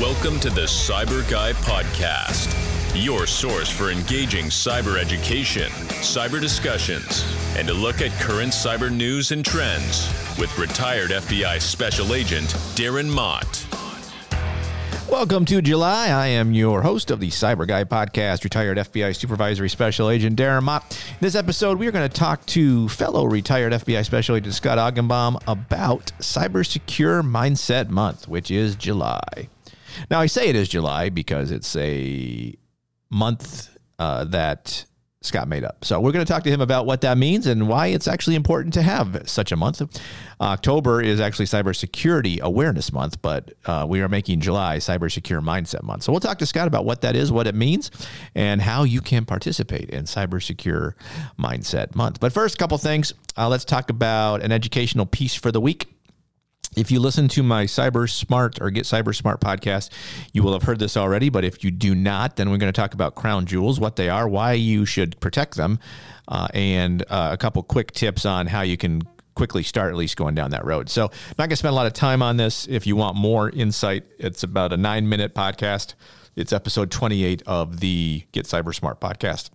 Welcome to the Cyber Guy Podcast, your source for engaging cyber education, cyber discussions, and a look at current cyber news and trends with retired FBI Special Agent Darren Mott. Welcome to July. I am your host of the Cyber Guy podcast, retired FBI Supervisory Special Agent Darren Mott. In this episode, we are going to talk to fellow retired FBI Special Agent Scott Augenbaum about Cyber Secure Mindset Month, which is July. Now, I say it is July because it's a month uh, that Scott made up. So we're going to talk to him about what that means and why it's actually important to have such a month. October is actually Cybersecurity Awareness Month, but uh, we are making July Cyber Secure Mindset Month. So we'll talk to Scott about what that is, what it means, and how you can participate in Cyber Secure Mindset Month. But first, a couple things. Uh, let's talk about an educational piece for the week. If you listen to my Cyber Smart or Get Cyber Smart podcast, you will have heard this already. But if you do not, then we're going to talk about crown jewels, what they are, why you should protect them, uh, and uh, a couple quick tips on how you can quickly start at least going down that road. So, I'm not going to spend a lot of time on this. If you want more insight, it's about a nine minute podcast. It's episode 28 of the Get Cyber Smart podcast.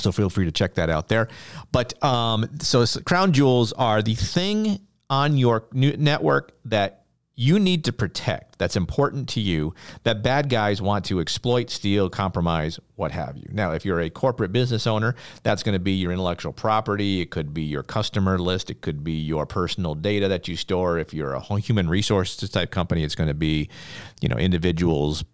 So feel free to check that out there. But um, so crown jewels are the thing on your network that you need to protect that's important to you that bad guys want to exploit, steal, compromise, what have you. Now, if you're a corporate business owner, that's going to be your intellectual property. It could be your customer list. It could be your personal data that you store. If you're a human resources type company, it's going to be, you know, individuals'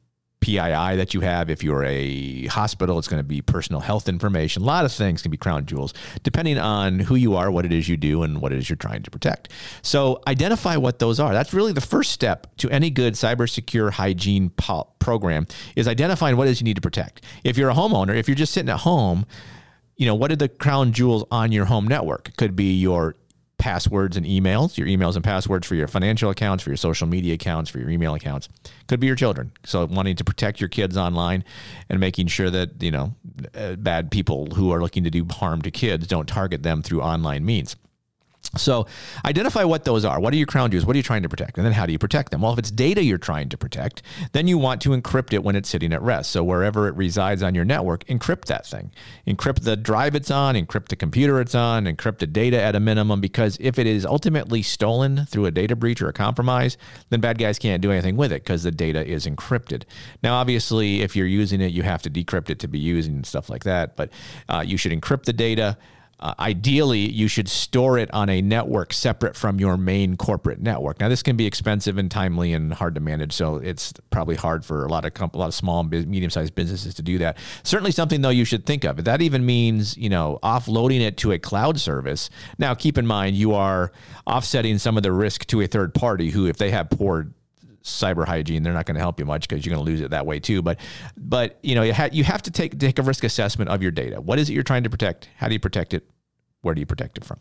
PII that you have. If you're a hospital, it's going to be personal health information. A lot of things can be crown jewels, depending on who you are, what it is you do, and what it is you're trying to protect. So identify what those are. That's really the first step to any good cyber secure hygiene po- program is identifying what it is you need to protect. If you're a homeowner, if you're just sitting at home, you know, what are the crown jewels on your home network? It could be your passwords and emails, your emails and passwords for your financial accounts, for your social media accounts, for your email accounts. Could be your children. So wanting to protect your kids online and making sure that, you know, uh, bad people who are looking to do harm to kids don't target them through online means. So identify what those are. What are your crown jewels? What are you trying to protect? And then how do you protect them? Well, if it's data you're trying to protect, then you want to encrypt it when it's sitting at rest. So wherever it resides on your network, encrypt that thing. Encrypt the drive it's on, encrypt the computer it's on, encrypt the data at a minimum, because if it is ultimately stolen through a data breach or a compromise, then bad guys can't do anything with it because the data is encrypted. Now, obviously, if you're using it, you have to decrypt it to be used and stuff like that, but uh, you should encrypt the data. Uh, ideally, you should store it on a network separate from your main corporate network. Now, this can be expensive and timely and hard to manage, so it's probably hard for a lot of comp- a lot of small and medium-sized businesses to do that. Certainly, something though you should think of. That even means you know offloading it to a cloud service. Now, keep in mind you are offsetting some of the risk to a third party who, if they have poor cyber hygiene, they're not going to help you much because you're going to lose it that way too. But, but you know, you, ha- you have to take take a risk assessment of your data. What is it you're trying to protect? How do you protect it? Where do you protect it from?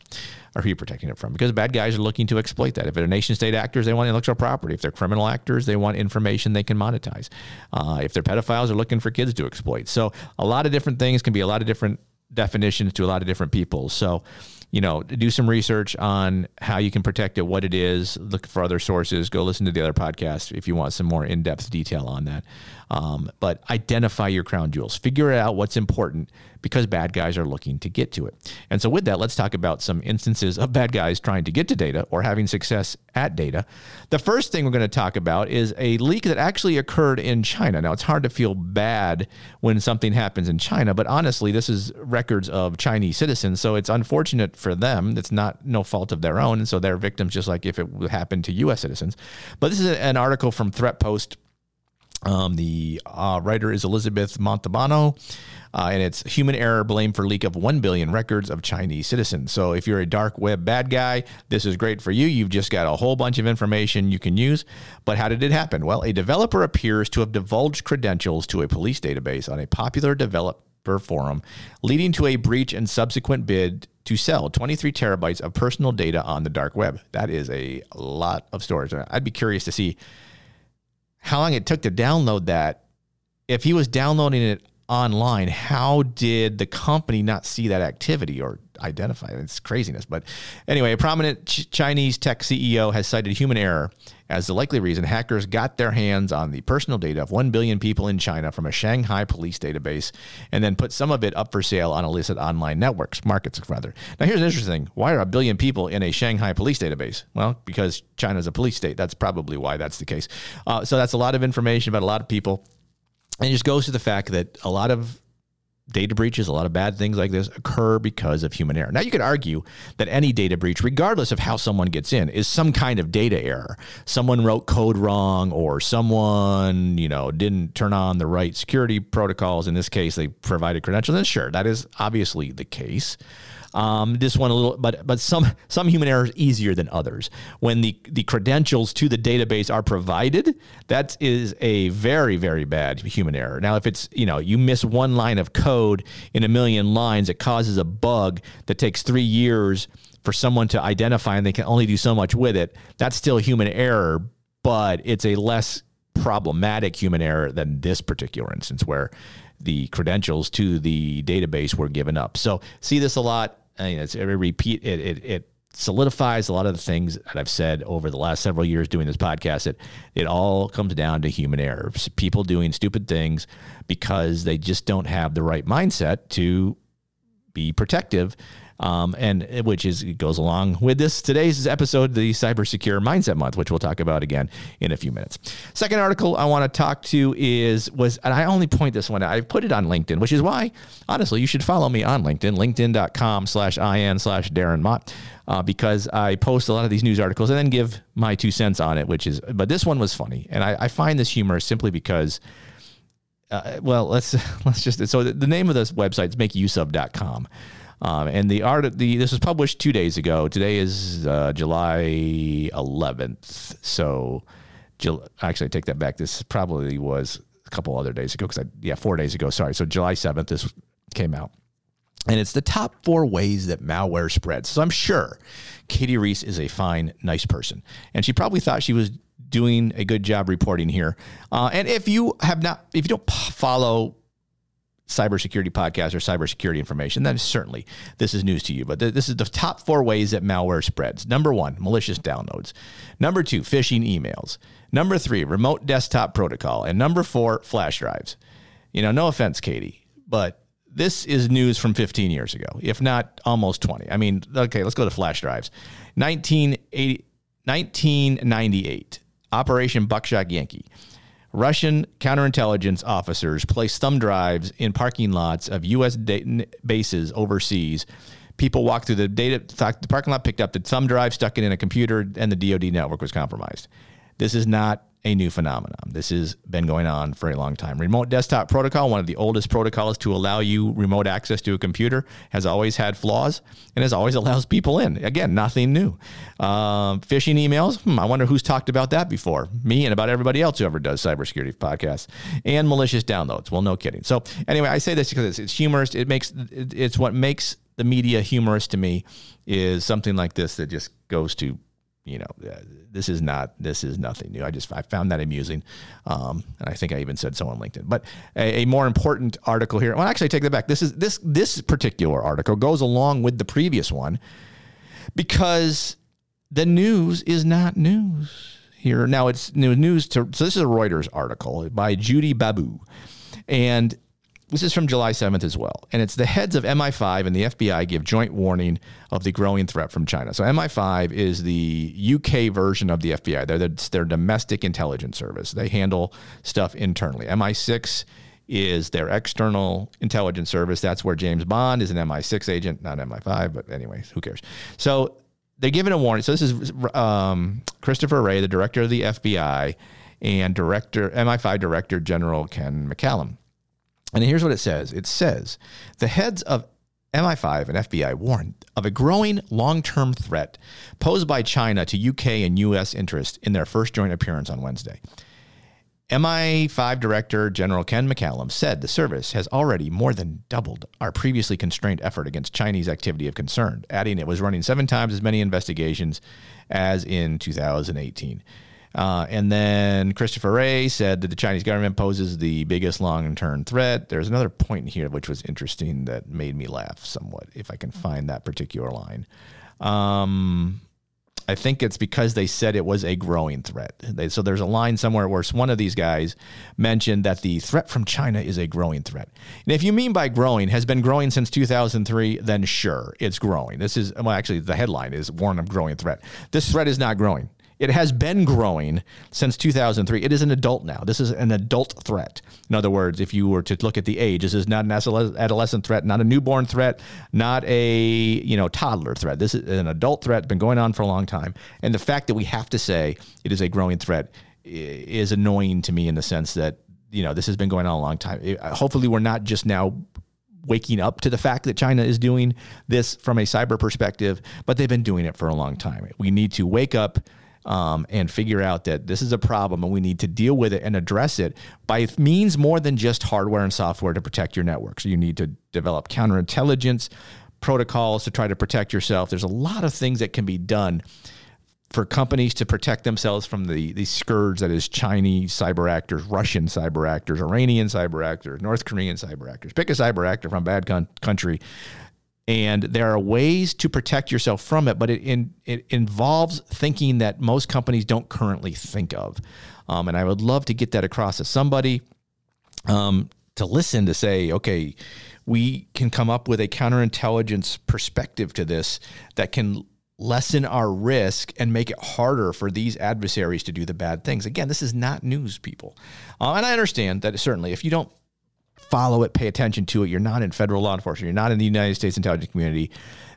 Or who are you protecting it from? Because bad guys are looking to exploit that. If they're nation state actors, they want intellectual property. If they're criminal actors, they want information they can monetize. Uh, if they're pedophiles, they're looking for kids to exploit. So a lot of different things can be a lot of different definitions to a lot of different people. So you know, do some research on how you can protect it, what it is, look for other sources, go listen to the other podcast if you want some more in depth detail on that. Um, but identify your crown jewels, figure out what's important because bad guys are looking to get to it. And so, with that, let's talk about some instances of bad guys trying to get to data or having success at data. The first thing we're going to talk about is a leak that actually occurred in China. Now, it's hard to feel bad when something happens in China, but honestly, this is records of Chinese citizens, so it's unfortunate for them. It's not no fault of their own, and so they're victims just like if it happened to U.S. citizens. But this is an article from Threat Post. Um, the uh, writer is Elizabeth Montalbano. Uh, and it's human error blamed for leak of 1 billion records of Chinese citizens. So if you're a dark web bad guy, this is great for you. You've just got a whole bunch of information you can use. But how did it happen? Well, a developer appears to have divulged credentials to a police database on a popular developer forum, leading to a breach and subsequent bid to sell 23 terabytes of personal data on the dark web. That is a lot of storage. I'd be curious to see how long it took to download that. If he was downloading it online. How did the company not see that activity or identify it? It's craziness. But anyway, a prominent Ch- Chinese tech CEO has cited human error as the likely reason hackers got their hands on the personal data of 1 billion people in China from a Shanghai police database and then put some of it up for sale on illicit online networks, markets, rather. Now, here's an interesting. Why are a billion people in a Shanghai police database? Well, because China's a police state. That's probably why that's the case. Uh, so that's a lot of information about a lot of people. And it just goes to the fact that a lot of data breaches, a lot of bad things like this occur because of human error. Now, you could argue that any data breach, regardless of how someone gets in, is some kind of data error. Someone wrote code wrong, or someone, you know, didn't turn on the right security protocols. In this case, they provided credentials. And sure, that is obviously the case. Um, this one a little, but but some some human errors easier than others. When the the credentials to the database are provided, that is a very very bad human error. Now, if it's you know you miss one line of code in a million lines, it causes a bug that takes three years for someone to identify, and they can only do so much with it. That's still human error, but it's a less problematic human error than this particular instance where the credentials to the database were given up. So see this a lot. Uh, I mean, it's every repeat. It, it, it solidifies a lot of the things that I've said over the last several years doing this podcast. It it all comes down to human error. People doing stupid things because they just don't have the right mindset to be protective um, and which is goes along with this today's episode, the Cyber Secure Mindset Month, which we'll talk about again in a few minutes. Second article I want to talk to is was, and I only point this one. I put it on LinkedIn, which is why honestly you should follow me on LinkedIn, LinkedIn.com/slash in slash Darren Mott. Uh, because I post a lot of these news articles and then give my two cents on it, which is, but this one was funny, and I, I find this humorous simply because, uh, well, let's let's just so the, the name of this website is makeuseof.com. Um, and the art, the this was published two days ago. Today is uh, July 11th. So, July, actually, I take that back. This probably was a couple other days ago because I, yeah, four days ago. Sorry. So July 7th, this came out. And it's the top four ways that malware spreads. So I'm sure Katie Reese is a fine, nice person. And she probably thought she was doing a good job reporting here. Uh, and if you have not, if you don't follow cybersecurity podcast or cybersecurity information, then certainly this is news to you. But th- this is the top four ways that malware spreads. Number one, malicious downloads. Number two, phishing emails. Number three, remote desktop protocol. And number four, flash drives. You know, no offense, Katie, but this is news from 15 years ago, if not almost 20. I mean, okay, let's go to flash drives. 1980, 1998, Operation Buckshot Yankee. Russian counterintelligence officers placed thumb drives in parking lots of U.S. bases overseas. People walked through the data, the parking lot picked up the thumb drive, stuck it in a computer, and the DoD network was compromised. This is not a new phenomenon. This has been going on for a long time. Remote desktop protocol, one of the oldest protocols to allow you remote access to a computer, has always had flaws and has always allows people in. Again, nothing new. Um, phishing emails, hmm, I wonder who's talked about that before. Me and about everybody else who ever does cybersecurity podcasts. And malicious downloads. Well, no kidding. So anyway, I say this because it's, it's humorous. It makes it's what makes the media humorous to me is something like this that just goes to you know, uh, this is not this is nothing new. I just I found that amusing, um, and I think I even said so on LinkedIn. But a, a, more important article here. Well, actually, take that back. This is this this particular article goes along with the previous one because the news is not news here. Now it's new news to. So this is a Reuters article by Judy Babu, and this is from July 7th as well. And it's the heads of MI5 and the FBI give joint warning of the growing threat from China. So MI5 is the UK version of the FBI. They're their domestic intelligence service. They handle stuff internally. MI6 is their external intelligence service. That's where James Bond is an MI6 agent, not MI5, but anyways, who cares? So they're given a warning. So this is um, Christopher Wray, the director of the FBI, and director MI5 Director General Ken McCallum. And here's what it says it says the heads of MI5 and FBI warned of a growing long term threat posed by China to UK and US interests in their first joint appearance on Wednesday. MI5 Director General Ken McCallum said the service has already more than doubled our previously constrained effort against Chinese activity of concern, adding it was running seven times as many investigations as in 2018. Uh, and then Christopher Wray said that the Chinese government poses the biggest long term threat. There's another point here which was interesting that made me laugh somewhat, if I can find that particular line. Um, I think it's because they said it was a growing threat. They, so there's a line somewhere where one of these guys mentioned that the threat from China is a growing threat. And if you mean by growing has been growing since 2003, then sure, it's growing. This is well, actually the headline is warn of growing threat. This threat is not growing. It has been growing since 2003. It is an adult now. This is an adult threat. In other words, if you were to look at the age, this is not an adolescent threat, not a newborn threat, not a you know toddler threat. This is an adult threat, been going on for a long time. And the fact that we have to say it is a growing threat is annoying to me in the sense that you know this has been going on a long time. Hopefully, we're not just now waking up to the fact that China is doing this from a cyber perspective, but they've been doing it for a long time. We need to wake up um, and figure out that this is a problem and we need to deal with it and address it by means more than just hardware and software to protect your network. So you need to develop counterintelligence protocols to try to protect yourself. There's a lot of things that can be done for companies to protect themselves from the, the scourge that is Chinese cyber actors, Russian cyber actors, Iranian cyber actors, North Korean cyber actors. Pick a cyber actor from a bad con- country and there are ways to protect yourself from it, but it in, it involves thinking that most companies don't currently think of. Um, and I would love to get that across to somebody um, to listen to say, okay, we can come up with a counterintelligence perspective to this that can lessen our risk and make it harder for these adversaries to do the bad things. Again, this is not news, people. Uh, and I understand that certainly if you don't follow it, pay attention to it, you're not in federal law enforcement, you're not in the United States intelligence community,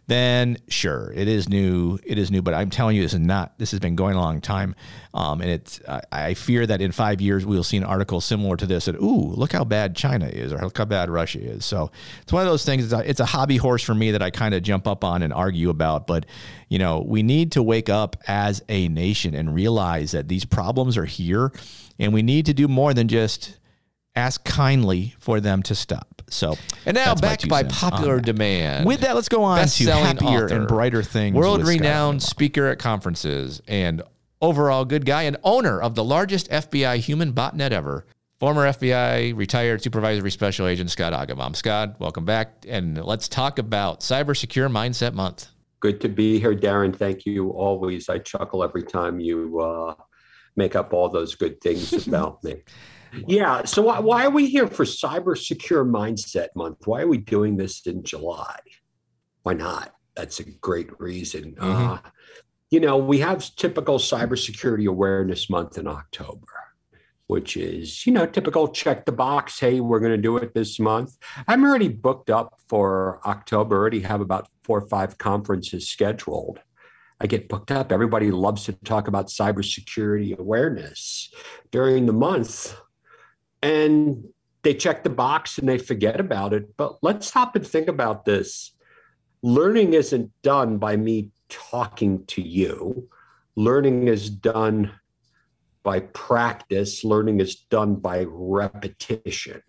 then sure, it is new. It is new, but I'm telling you, this is not. This has been going a long time, um, and it's. I, I, fear that in five years we'll see an article similar to this. That ooh, look how bad China is, or look how bad Russia is. So it's one of those things. It's a, it's a hobby horse for me that I kind of jump up on and argue about. But you know, we need to wake up as a nation and realize that these problems are here, and we need to do more than just ask kindly for them to stop. So, and now back by popular demand. With that, let's go on to happier author, and brighter things. World-renowned speaker at conferences and overall good guy and owner of the largest FBI human botnet ever. Former FBI retired supervisory special agent Scott Augenbaum. Scott, welcome back, and let's talk about Cyber Secure Mindset Month. Good to be here, Darren. Thank you. Always, I chuckle every time you uh, make up all those good things about me. Yeah. So why, why, are we here for Cyber Secure Mindset Month? Why are we doing this in July? Why not? That's a great reason. Mm-hmm. Uh, you know, we have typical Cybersecurity Awareness Month in October, which is, you know, typical check the box. Hey, we're going to do it this month. I'm already booked up for October. already have about four or five conferences scheduled. I get booked up. Everybody loves to talk about cybersecurity awareness during the month and they check the box and they forget about it. But let's stop and think about this. Learning isn't done by me talking to you. Learning is done by practice. Learning is done by repetition.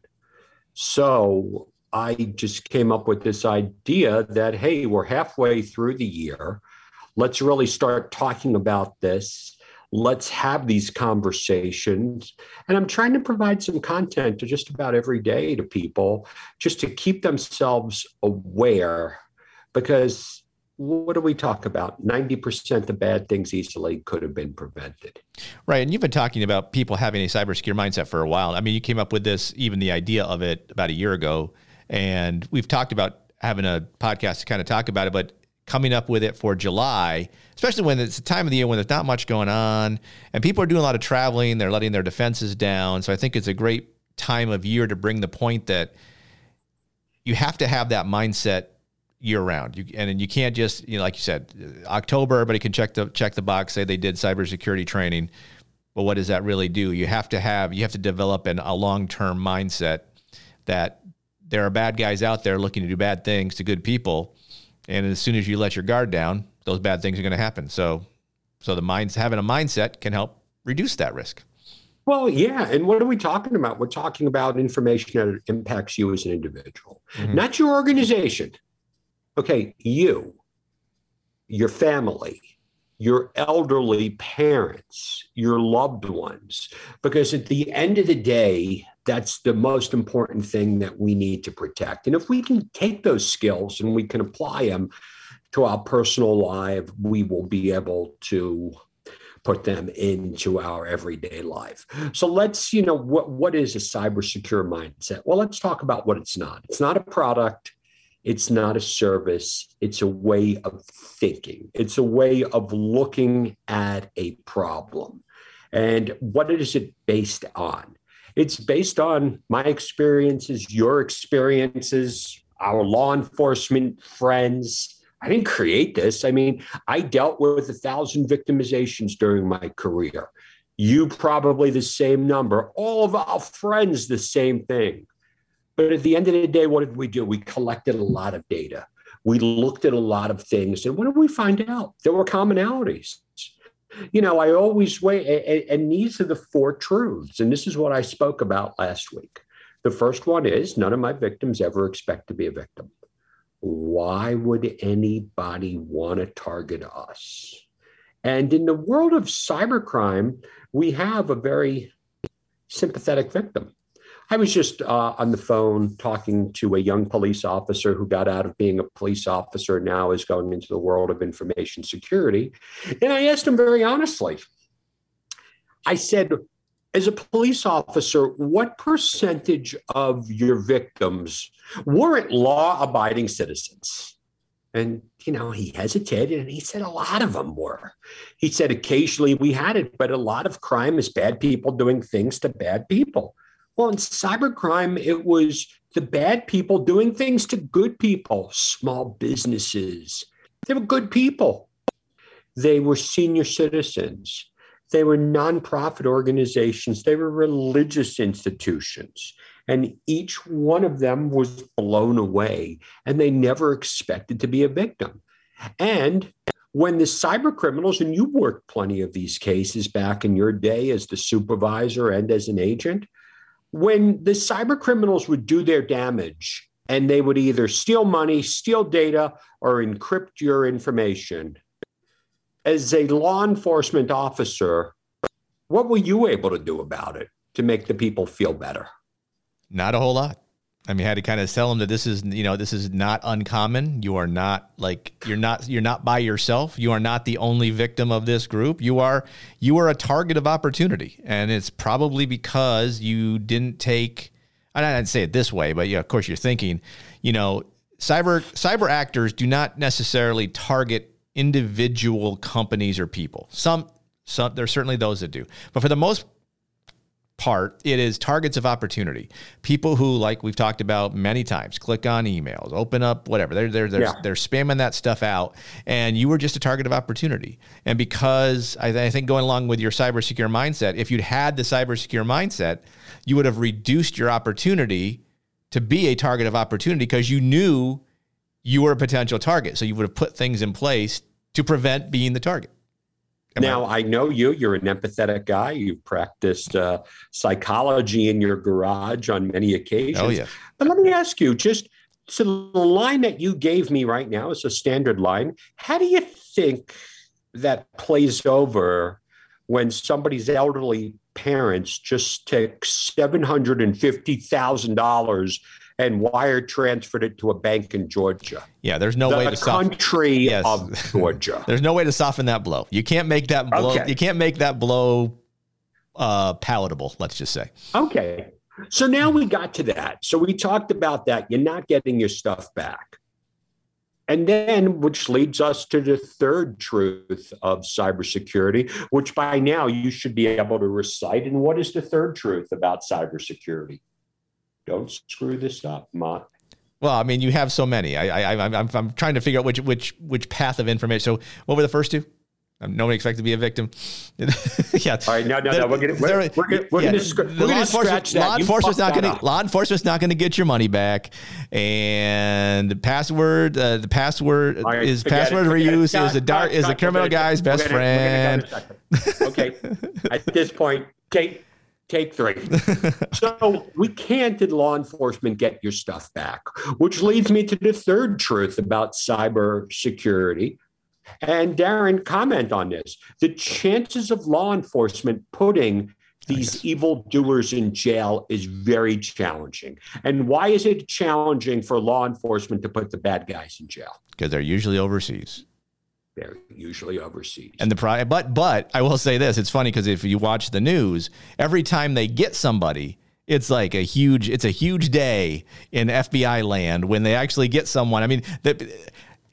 So I just came up with this idea that, hey, we're halfway through the year. Let's really start talking about this let's have these conversations. And I'm trying to provide some content to just about every day to people just to keep themselves aware because what do we talk about? 90% of bad things easily could have been prevented. Right. And you've been talking about people having a cybersecurity mindset for a while. I mean, you came up with this, even the idea of it about a year ago. And we've talked about having a podcast to kind of talk about it, but coming up with it for July, especially when it's the time of the year when there's not much going on and people are doing a lot of traveling, they're letting their defenses down. So I think it's a great time of year to bring the point that you have to have that mindset year round. You, and, and you can't just, you know, like you said, October, everybody can check the check the box, say they did cybersecurity training. But what does that really do? You have to have, you have to develop an, a long term mindset that there are bad guys out there looking to do bad things to good people and as soon as you let your guard down, those bad things are going to happen. So, so the minds having a mindset can help reduce that risk. Well, yeah. And what are we talking about? We're talking about information that impacts you as an individual, mm-hmm. not your organization. Okay, you, your family, your elderly parents, your loved ones, because at the end of the day, that's the most important thing that we need to protect. And if we can take those skills and we can apply them to our personal life, we will be able to put them into our everyday life. So let's, you know, what, what is a cyber secure mindset? Well, let's talk about what it's not. It's not a product. It's not a service. It's a way of thinking. It's a way of looking at a problem. And what is it based on? It's based on my experiences, your experiences, our law enforcement friends. I didn't create this. I mean, I dealt with a thousand victimizations during my career. You probably the same number. All of our friends, the same thing. But at the end of the day, what did we do? We collected a lot of data. We looked at a lot of things. And what did we find out? There were commonalities. You know, I always wait, and these are the four truths. And this is what I spoke about last week. The first one is none of my victims ever expect to be a victim. Why would anybody want to target us? And in the world of cybercrime, we have a very sympathetic victim. I was just uh, on the phone talking to a young police officer who got out of being a police officer and now is going into the world of information security. And I asked him very honestly I said, as a police officer, what percentage of your victims weren't law abiding citizens? And, you know, he hesitated and he said a lot of them were. He said occasionally we had it, but a lot of crime is bad people doing things to bad people. Well, in cybercrime, it was the bad people doing things to good people, small businesses. They were good people. They were senior citizens. They were nonprofit organizations. They were religious institutions. And each one of them was blown away, and they never expected to be a victim. And when the cyber criminals, and you worked plenty of these cases back in your day as the supervisor and as an agent, when the cyber criminals would do their damage and they would either steal money, steal data, or encrypt your information, as a law enforcement officer, what were you able to do about it to make the people feel better? Not a whole lot. I mean, I had to kind of tell them that this is, you know, this is not uncommon. You are not like you're not you're not by yourself. You are not the only victim of this group. You are you are a target of opportunity, and it's probably because you didn't take. I didn't say it this way, but yeah, of course you're thinking, you know, cyber cyber actors do not necessarily target individual companies or people. Some some there's certainly those that do, but for the most part, it is targets of opportunity. People who, like we've talked about many times, click on emails, open up whatever. They're they're they're, yeah. they're spamming that stuff out, and you were just a target of opportunity. And because I, I think going along with your cyber secure mindset, if you'd had the cyber secure mindset, you would have reduced your opportunity to be a target of opportunity because you knew you were a potential target. So you would have put things in place to prevent being the target. Am now I? I? know you. You're an empathetic guy. You've practiced uh, psychology in your garage on many occasions. Oh yeah. But let me ask you, just so the line that you gave me right now is a standard line. How do you think that plays over when somebody's elderly parents just take seven hundred and fifty thousand dollars and wire transferred it to a bank in Georgia. Yeah, there's no the way to soften. country yes. of Georgia. there's no way to soften that blow. You can't make that blow. Okay. You can't make that blow uh, palatable. Let's just say. Okay. So now we got to that. So we talked about that. You're not getting your stuff back. And then, which leads us to the third truth of cybersecurity, which by now you should be able to recite. And what is the third truth about cybersecurity? Don't screw this up, Mott. Well, I mean, you have so many. I, I, I'm, I'm trying to figure out which, which, which path of information. So, what were the first two? Um, nobody expected to be a victim. yeah. All right. No, no, no. We're gonna, we're, we're gonna, we're yeah, gonna, we're gonna scratch that. Law enforcement's not gonna. Law enforcement's not gonna get your money back. And the password, uh, the password right, is password reuse is a dark is a criminal guy's best friend. okay. At this point, Kate Take three. so we can't, in law enforcement, get your stuff back, which leads me to the third truth about cyber security. And Darren, comment on this. The chances of law enforcement putting these evil doers in jail is very challenging. And why is it challenging for law enforcement to put the bad guys in jail? Because they're usually overseas. They're usually overseas. And the but but I will say this, it's funny because if you watch the news, every time they get somebody, it's like a huge it's a huge day in FBI land when they actually get someone. I mean,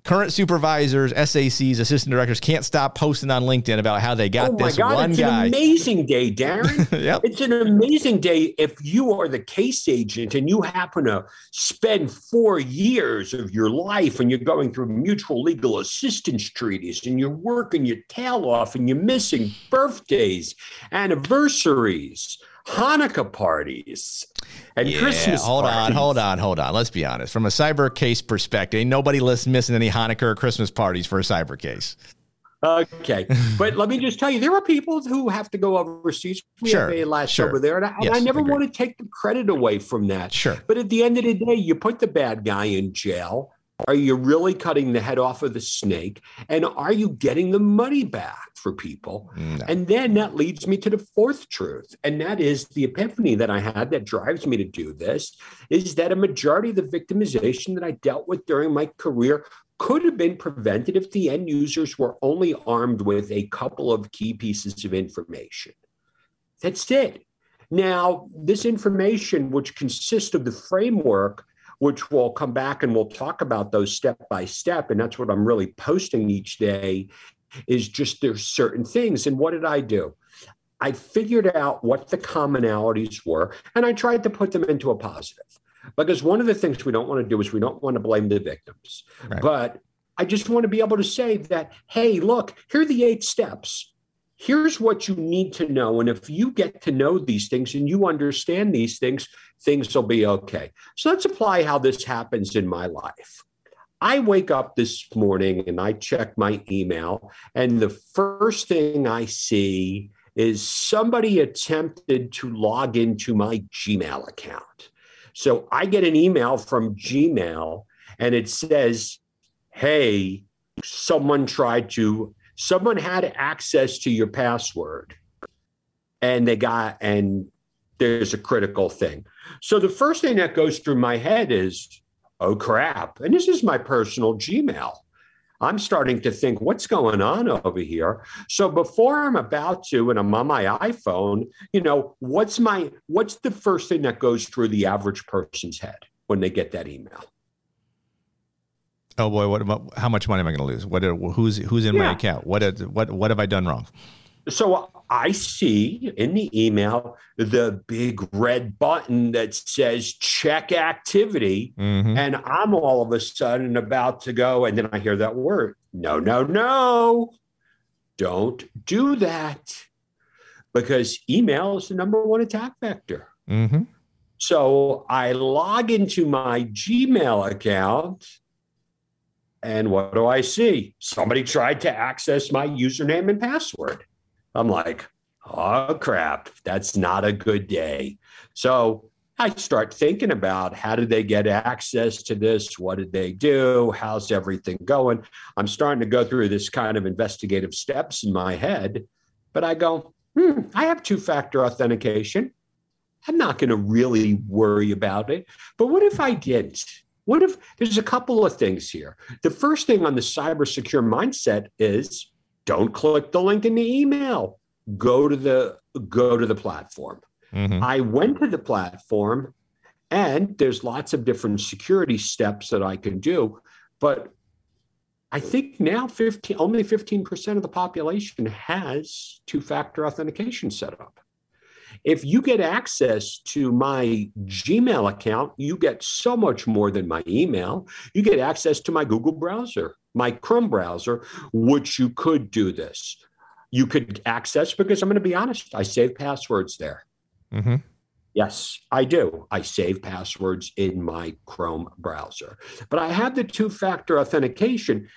current supervisors, SACs, assistant directors can't stop posting on LinkedIn about how they got oh this God, one it's guy. an amazing day, Darren. Yep. It's an amazing day if you are the case agent and you happen to spend four years of your life and you're going through mutual legal assistance treaties and you're working your tail off and you're missing birthdays, anniversaries, Hanukkah parties, and Yeah, Christmas. hold on, hold on, hold on. Let's be honest. From a cyber case perspective, ain't nobody missing any Hanukkah or Christmas parties for a cyber case. Okay, but let me just tell you, there are people who have to go overseas. We Sure, have last sure. over there, and I, Yes, I never agreed. want to take the credit away from that. Sure. But at the end of the day, you put the bad guy in jail. Are you really cutting the head off of the snake? And are you getting the money back for people? No. And then that leads me to the fourth truth. And that is the epiphany that I had that drives me to do this is that a majority of the victimization that I dealt with during my career could have been prevented if the end users were only armed with a couple of key pieces of information. That's it. Now, this information, which consists of the framework, which we'll come back and we'll talk about those step by step, and that's what I'm really posting each day, is just there's certain things. And what did I do? I figured out what the commonalities were, and I tried to put them into a positive. Because one of the things we don't want to do is we don't want to blame the victims. Right. But I just want to be able to say that, hey, look, here are the eight steps. Here's what you need to know. And if you get to know these things and you understand these things, things will be okay. So let's apply how this happens in my life. I wake up this morning and I check my email, and the first thing I see is somebody attempted to log into my Gmail account. So I get an email from Gmail and it says, Hey, someone tried to, someone had access to your password and they got, and there's a critical thing. So the first thing that goes through my head is, Oh crap. And this is my personal Gmail. I'm starting to think, what's going on over here? So before I'm about to, and I'm on my iPhone, you know, what's my what's the first thing that goes through the average person's head when they get that email? Oh boy, what about how much money am I going to lose? What? Who's who's in my account? What? What? What have I done wrong? So I see in the email the big red button that says check activity. Mhm. And I'm all of a sudden about to go, and then I hear that word. No, no, no. Don't do that. Because email is the number one attack vector. Mhm. So I log into my Gmail account. And what do I see? Somebody tried to access my username and password. I'm like, oh crap, that's not a good day. So I start thinking about how did they get access to this? What did they do? How's everything going? I'm starting to go through this kind of investigative steps in my head, but I go, hmm, I have two factor authentication. I'm not going to really worry about it. But what if I didn't? What if there's a couple of things here? The first thing on the cyber secure mindset is don't click the link in the email. Go to the go to the platform. Mhm. I went to the platform and there's lots of different security steps that I can do, but I think now 15 only 15% of the population has two-factor authentication set up. If you get access to my Gmail account, you get so much more than my email. You get access to my Google browser, my Chrome browser, which you could do this. You could access because I'm going to be honest, I save passwords there. Mm-hmm. Yes, I do. I save passwords in my Chrome browser. But I have the two factor authentication.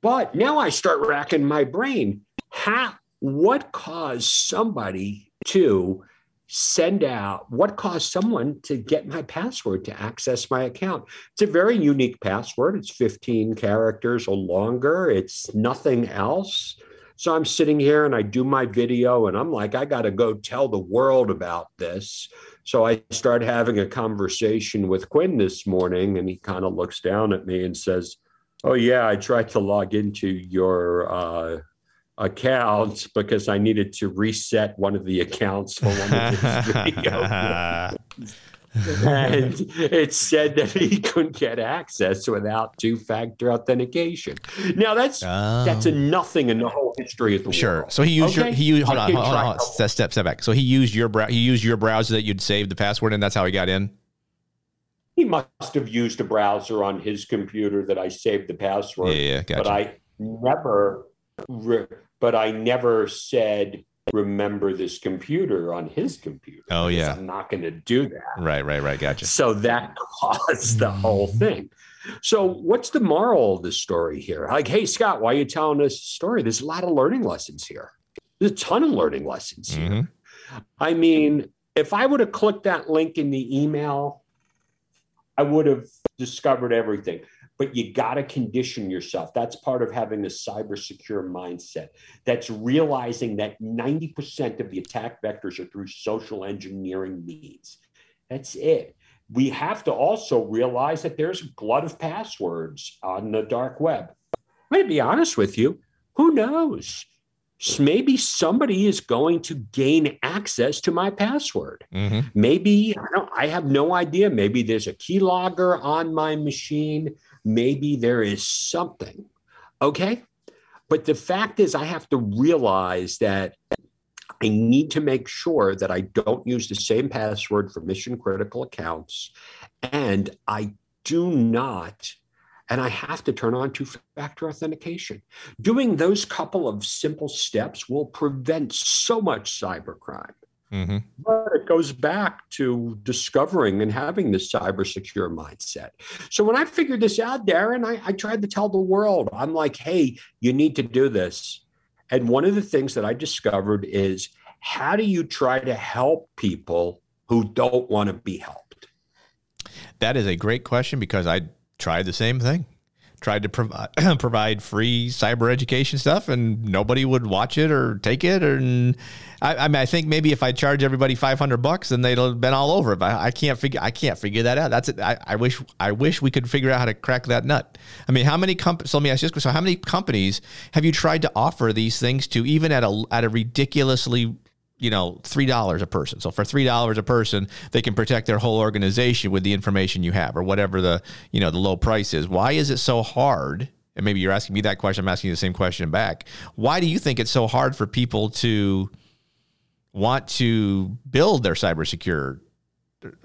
But now I start racking my brain. How, what caused somebody to send out what caused someone to get my password to access my account. It's a very unique password. It's 15 characters or longer. It's nothing else. So I'm sitting here and I do my video and I'm like, I got to go tell the world about this. So I start having a conversation with Quinn this morning and he kind of looks down at me and says, Oh, yeah, I tried to log into your uh, accounts because I needed to reset one of the accounts for one of his videos. and it said that he couldn't get access without two-factor authentication. Now that's oh. that's a nothing in the whole history of the sure. world. Sure. So he used okay? your he used hold on, hold on, hold on, step, step step back. So he used your brow he used your browser that you'd saved the password and that's how he got in. He must have used a browser on his computer that I saved the password. Yeah, yeah, gotcha. But I never but I never said remember this computer on his computer. Oh yeah. I'm not going to do that. Right, right, right. Gotcha. So that caused the whole thing. So what's the moral of the story here? Like, hey Scott, why are you telling us a story? There's a lot of learning lessons here. There's a ton of learning lessons here. Mm-hmm. I mean, if I would have clicked that link in the email, I would have discovered everything but you got to condition yourself. That's part of having a cyber secure mindset. That's realizing that 90% of the attack vectors are through social engineering means. That's it. We have to also realize that there's a glut of passwords on the dark web. I'm going to be honest with you. Who knows? maybe somebody is going to gain access to my password. Mm-hmm. Maybe I, I, have no idea. Maybe there's a keylogger on my machine maybe there is something. Okay. But the fact is, I have to realize that I need to make sure that I don't use the same password for mission critical accounts. And I do not, and I have to turn on two factor authentication. Doing those couple of simple steps will prevent so much cybercrime. Mm-hmm. But it goes back to discovering and having this cyber secure mindset. So when I figured this out, Darren, I, I tried to tell the world, I'm like, hey, you need to do this. And one of the things that I discovered is how do you try to help people who don't want to be helped? That is a great question because I tried the same thing tried to provide provide free cyber education stuff, and nobody would watch it or take it. Or I, I, mean, I think maybe if I charge everybody five hundred bucks, then they'd have been all over it. But I can't figure I can't figure that out. That's it. I, I wish I wish we could figure out how to crack that nut. I mean, how many companies? So let me ask you this: So, how many companies have you tried to offer these things to, even at a at a ridiculously you know, three dollars a person. So for three dollars a person, they can protect their whole organization with the information you have, or whatever the you know the low price is. Why is it so hard? And maybe you're asking me that question. I'm asking you the same question back. Why do you think it's so hard for people to want to build their cyber secure,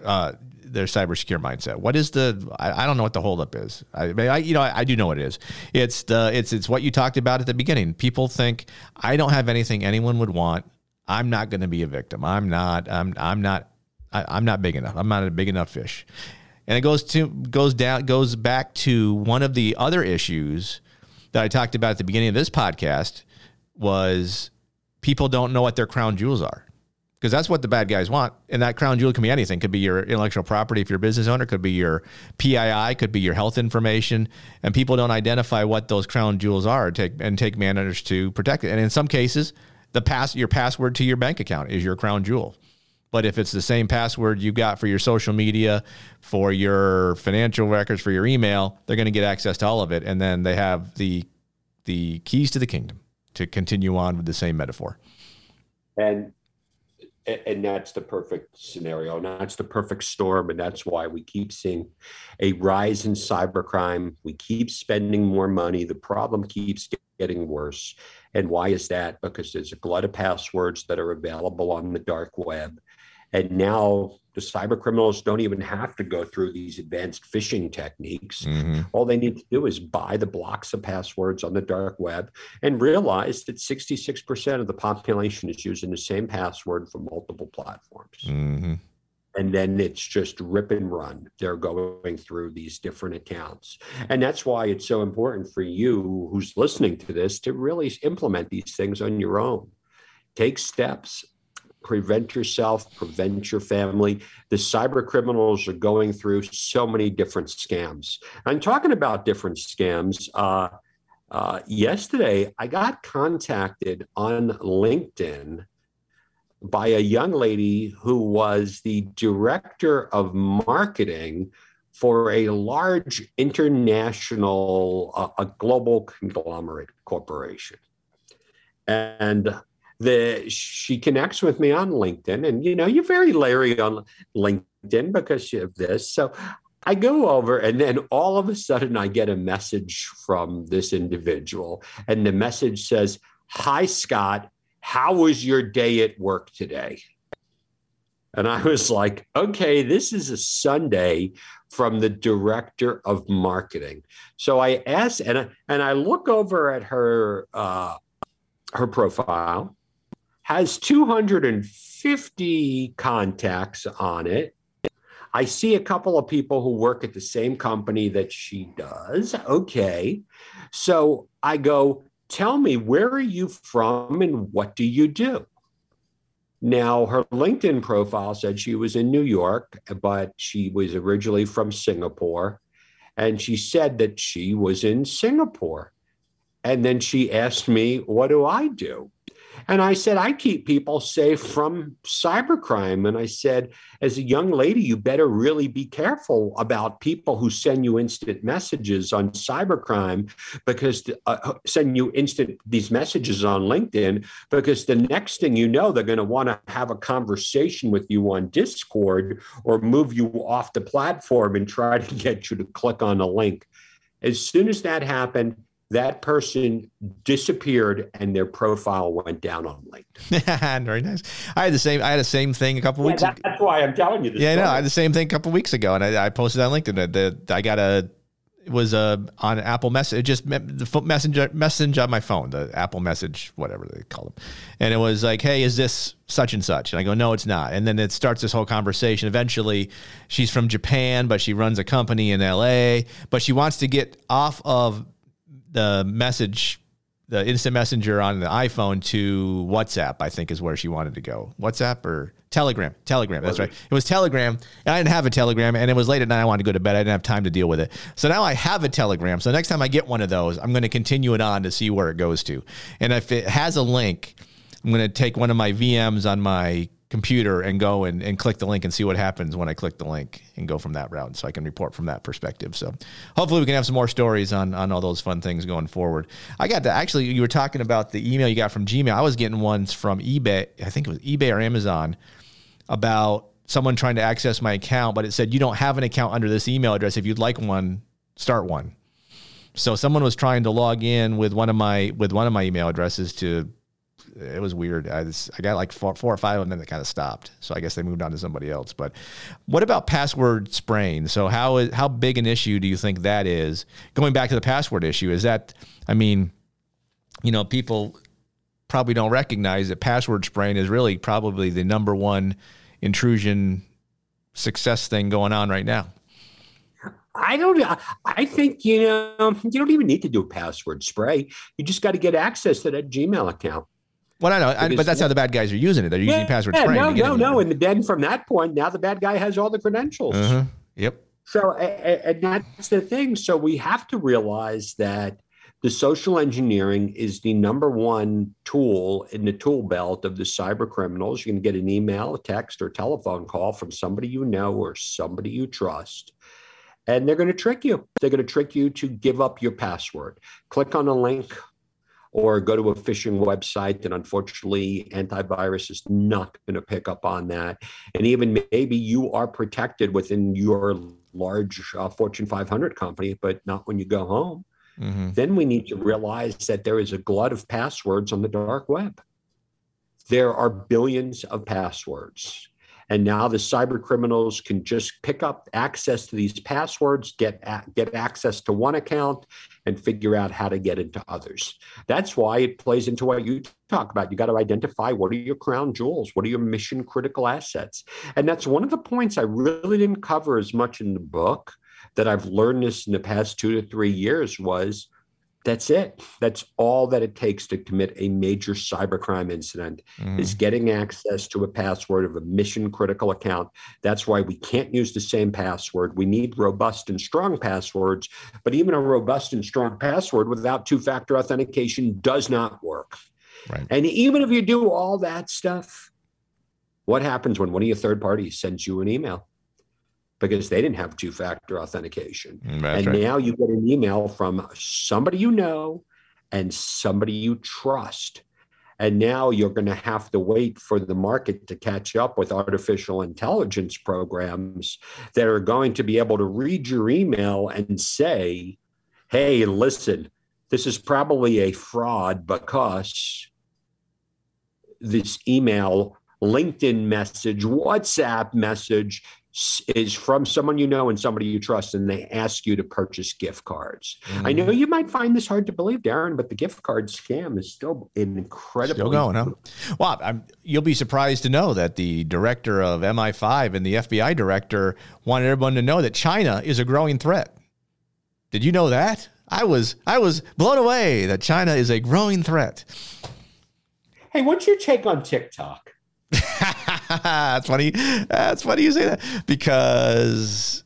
uh, their cyber secure mindset? What is the? I, I, don't know what the holdup is. I, I you know, I, I do know what it is. It's the it's it's what you talked about at the beginning. People think I don't have anything anyone would want I'm not going to be a victim. I'm not. I'm. I'm not. I, am not big enough. I'm not a big enough fish. And it goes to goes down goes back to one of the other issues that I talked about at the beginning of this podcast was people don't know what their crown jewels are because that's what the bad guys want. And that crown jewel can be anything. Could be your intellectual property if you're a business owner. Could be your PII. Could be your health information. And people don't identify what those crown jewels are take, and take managers to protect it. And in some cases, the pass your password to your bank account is your crown jewel. But if it's the same password you've got for your social media, for your financial records, for your email, they're going to get access to all of it, and then they have the the keys to the kingdom to continue on with the same metaphor. And and that's the perfect scenario. And that's the perfect storm. And that's why we keep seeing a rise in cybercrime. We keep spending more money. The problem keeps getting worse. And why is that? Because there's a glut of passwords that are available on the dark web. And now the cyber criminals don't even have to go through these advanced phishing techniques. Mm-hmm. All they need to do is buy the blocks of passwords on the dark web and realize that 66% of the population is using the same password for multiple platforms. Mm-hmm and then it's just rip and run. They're going through these different accounts. And that's why it's so important for you who's listening to this to really implement these things on your own. Take steps, prevent yourself, prevent your family. The cyber criminals are going through so many different scams. I'm talking about different scams. Uh, uh, yesterday, I got contacted on LinkedIn by a young lady who was the director of marketing for a large international, uh, a global conglomerate corporation. And the she connects with me on LinkedIn, and you know you're very Larry on LinkedIn because of this. So I go over, and then all of a sudden I get a message from this individual, and the message says, "Hi Scott, how was your day at work today?" And I was like, okay, this is a Sunday from the director of marketing. So I asked, and I, and I look over at her uh, her profile, has 250 contacts on it. I see a couple of people who work at the same company that she does. Okay. So I go, tell me, where are you from and what do you do? Now, her LinkedIn profile said she was in New York, but she was originally from Singapore. And she said that she was in Singapore. And then she asked me, What do I do? And I said, I keep people safe from cybercrime. And I said, as a young lady, you better really be careful about people who send you instant messages on cybercrime because uh, uh, send you instant these messages on LinkedIn because the next thing you know, they're going to want to have a conversation with you on Discord or move you off the platform and try to get you to click on a link. As soon as that happened, that person disappeared and their profile went down on LinkedIn. Very nice. I had the same. I had the same thing a couple yeah, weeks. That, that's why I'm telling you this. Yeah, no, I had the same thing a couple weeks ago, and I, I posted on LinkedIn that, that I got a it was uh, on Apple Message, just the messenger message on my phone, the Apple Message, whatever they call them, and it was like, "Hey, is this such and such?" And I go, "No, it's not." And then it starts this whole conversation. Eventually, she's from Japan, but she runs a company in L.A. But she wants to get off of the message, the instant messenger on the iPhone to WhatsApp, I think is where she wanted to go. WhatsApp or Telegram? Telegram. That's right. It was Telegram. And I didn't have a Telegram and it was late at night. I wanted to go to bed. I didn't have time to deal with it. So now I have a Telegram. So next time I get one of those, I'm going to continue it on to see where it goes to. And if it has a link, I'm going to take one of my VMs on my computer and go and, and click the link and see what happens when I click the link and go from that route so I can report from that perspective. So hopefully we can have some more stories on, on all those fun things going forward. I got to actually, you were talking about the email you got from Gmail. I was getting ones from eBay. I think it was eBay or Amazon about someone trying to access my account, but it said you don't have an account under this email address. If you'd like one, start one. So someone was trying to log in with one of my with one of my email addresses to it was weird. I, just, I got like four, four or five of them that kind of stopped. So I guess they moved on to somebody else. But what about password spraying? So how is how big an issue do you think that is? Going back to the password issue, is that I mean, you know, people probably don't recognize that password spraying is really probably the number one intrusion success thing going on right now. I don't. I think you know you don't even need to do a password spray. You just got to get access to that Gmail account. Well, I know, I, but that's how the bad guys are using it. They're using yeah, password spraying. No, no, no. And then from that point, now the bad guy has all the credentials. Uh-huh. Yep. So, and that's the thing. So we have to realize that the social engineering is the number one tool in the tool belt of the cyber criminals. You can get an email, a text, or telephone call from somebody you know or somebody you trust. And they're going to trick you. They're going to trick you to give up your password. Click on a link or go to a phishing website. And unfortunately, antivirus is not going to pick up on that. And even maybe you are protected within your large uh, Fortune 500 company, but not when you go home. Mm-hmm. Then we need to realize that there is a glut of passwords on the dark web. There are billions of passwords. And now the cyber criminals can just pick up access to these passwords, get, get access to one account, and figure out how to get into others. That's why it plays into what you talk about. You got to identify what are your crown jewels, what are your mission critical assets. And that's one of the points I really didn't cover as much in the book that I've learned this in the past two to three years was that's it. That's all that it takes to commit a major cybercrime incident mm. is getting access to a password of a mission critical account. That's why we can't use the same password. We need robust and strong passwords, but even a robust and strong password without two factor authentication does not work. Right. And even if you do all that stuff, what happens when one of your third parties sends you an email? Because they didn't have two factor authentication. Mm, that's and right. now you get an email from somebody you know and somebody you trust. And now you're going to have to wait for the market to catch up with artificial intelligence programs that are going to be able to read your email and say, hey, listen, this is probably a fraud because this email, LinkedIn message, WhatsApp message is from someone you know and somebody you trust, and they ask you to purchase gift cards. Mm. I know mm. you might find this hard to believe, Darren, but the gift card scam is still incredible. Still going, huh? Well, I'm, you'll be surprised to know that the director of MI5 and the FBI director wanted everyone to know that China is a growing threat. Did you know that? I was I was blown away that China is a growing threat. Hey, what's your take on TikTok? That's funny. That's funny you say that because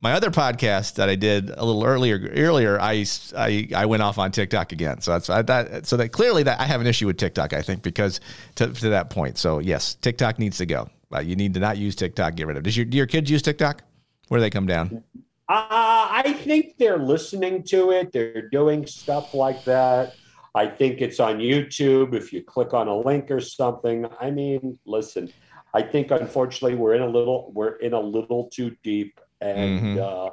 my other podcast that I did a little earlier earlier I, I, I went off on TikTok again. So that's that so that clearly that I have an issue with TikTok I think because to, to that point. So yes, TikTok needs to go. Uh, you need to not use TikTok. Get rid of. it. Does your do your kids use TikTok? Where do they come down? Uh, I think they're listening to it. They're doing stuff like that. I think it's on YouTube. If you click on a link or something, I mean, listen, I think unfortunately we're in a little we're in a little too deep, and mm-hmm. uh,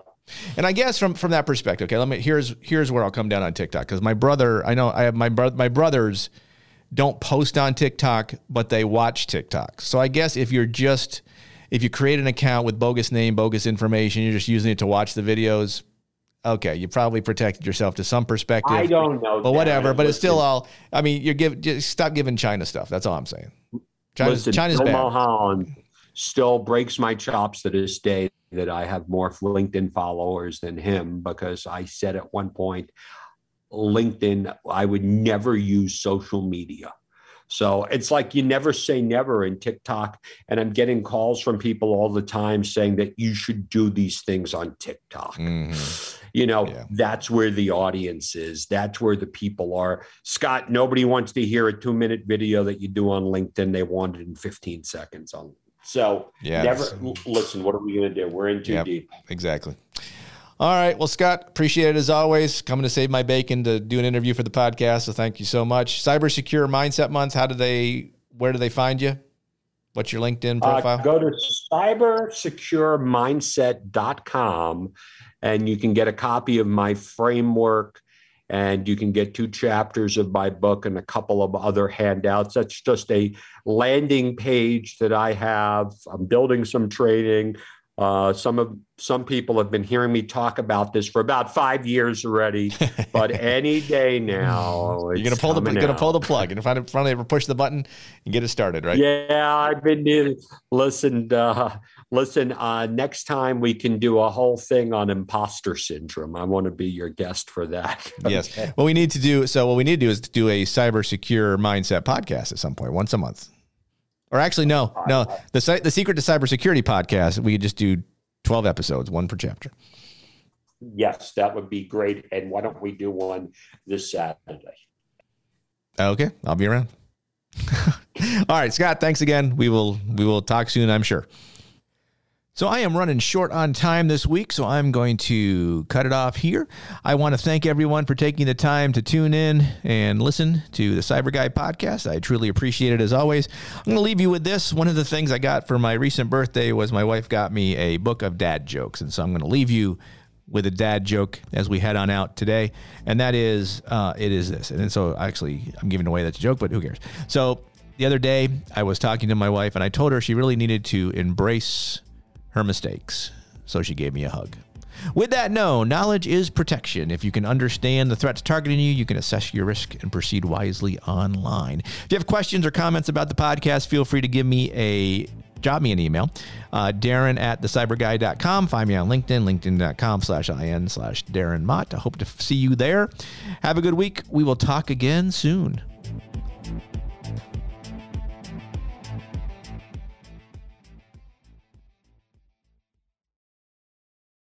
and I guess from from that perspective, okay, let me here's here's where I'll come down on TikTok because my brother, I know I have my brother, my brothers don't post on TikTok, but they watch TikTok. So I guess if you're just if you create an account with bogus name, bogus information, you're just using it to watch the videos, okay, you probably protected yourself to some perspective. I don't know, but whatever. But it's still all. I mean, you're give just stop giving China stuff. That's all I'm saying. China's, Listen, China's Bill bad. Mulholland still breaks my chops to this day that I have more LinkedIn followers than him because I said at one point, LinkedIn, I would never use social media. So it's like you never say never in TikTok. And I'm getting calls from people all the time saying that you should do these things on TikTok. Mm-hmm. You know, yeah. that's where the audience is. That's where the people are. Scott, nobody wants to hear a two minute video that you do on LinkedIn. They want it in 15 seconds on. So yeah, never listen, what are we going to do? We're in too yep, deep. Exactly. All right. Well, Scott, appreciate it as always. Coming to save my bacon to do an interview for the podcast. So thank you so much. Cyber Secure Mindset Month. How do they, where do they find you? What's your LinkedIn uh, profile? Uh, go to cybersecuremindset.com and you can get a copy of my framework and you can get two chapters of my book and a couple of other handouts. That's just a landing page that I have. I'm building some training. Uh, some of some people have been hearing me talk about this for about five years already, but any day now, you're gonna pull the you're gonna pull the plug and finally, finally push the button and get it started, right? Yeah, I've been listen. Uh, listen. Uh, next time we can do a whole thing on imposter syndrome. I want to be your guest for that. okay. Yes. What we need to do. So what we need to do is to do a cyber secure mindset podcast at some point, once a month. Or actually, no, no. The the secret to cybersecurity podcast. We could just do twelve episodes, one per chapter. Yes, that would be great. And why don't we do one this Saturday? Okay, I'll be around. All right, Scott. Thanks again. We will we will talk soon. I'm sure. So I am running short on time this week, so I'm going to cut it off here. I want to thank everyone for taking the time to tune in and listen to the CyBUr Guy podcast. I truly appreciate it as always. I'm going to leave you with this. One of the things I got for my recent birthday was my wife got me a book of dad jokes, and so I'm going to leave you with a dad joke as we head on out today, and that is uh, it is this. And so actually, I'm giving away that joke, but who cares? So the other day, I was talking to my wife, and I told her she really needed to embrace her mistakes. So she gave me a hug. With that known, knowledge is protection. If you can understand the threats targeting you, you can assess your risk and proceed wisely online. If you have questions or comments about the podcast, feel free to give me a drop me an email. Uh, Darren at thecyburguy.com. Find me on LinkedIn, linkedin.com slash in slash Darren Mott. I hope to see you there. Have a good week. We will talk again soon.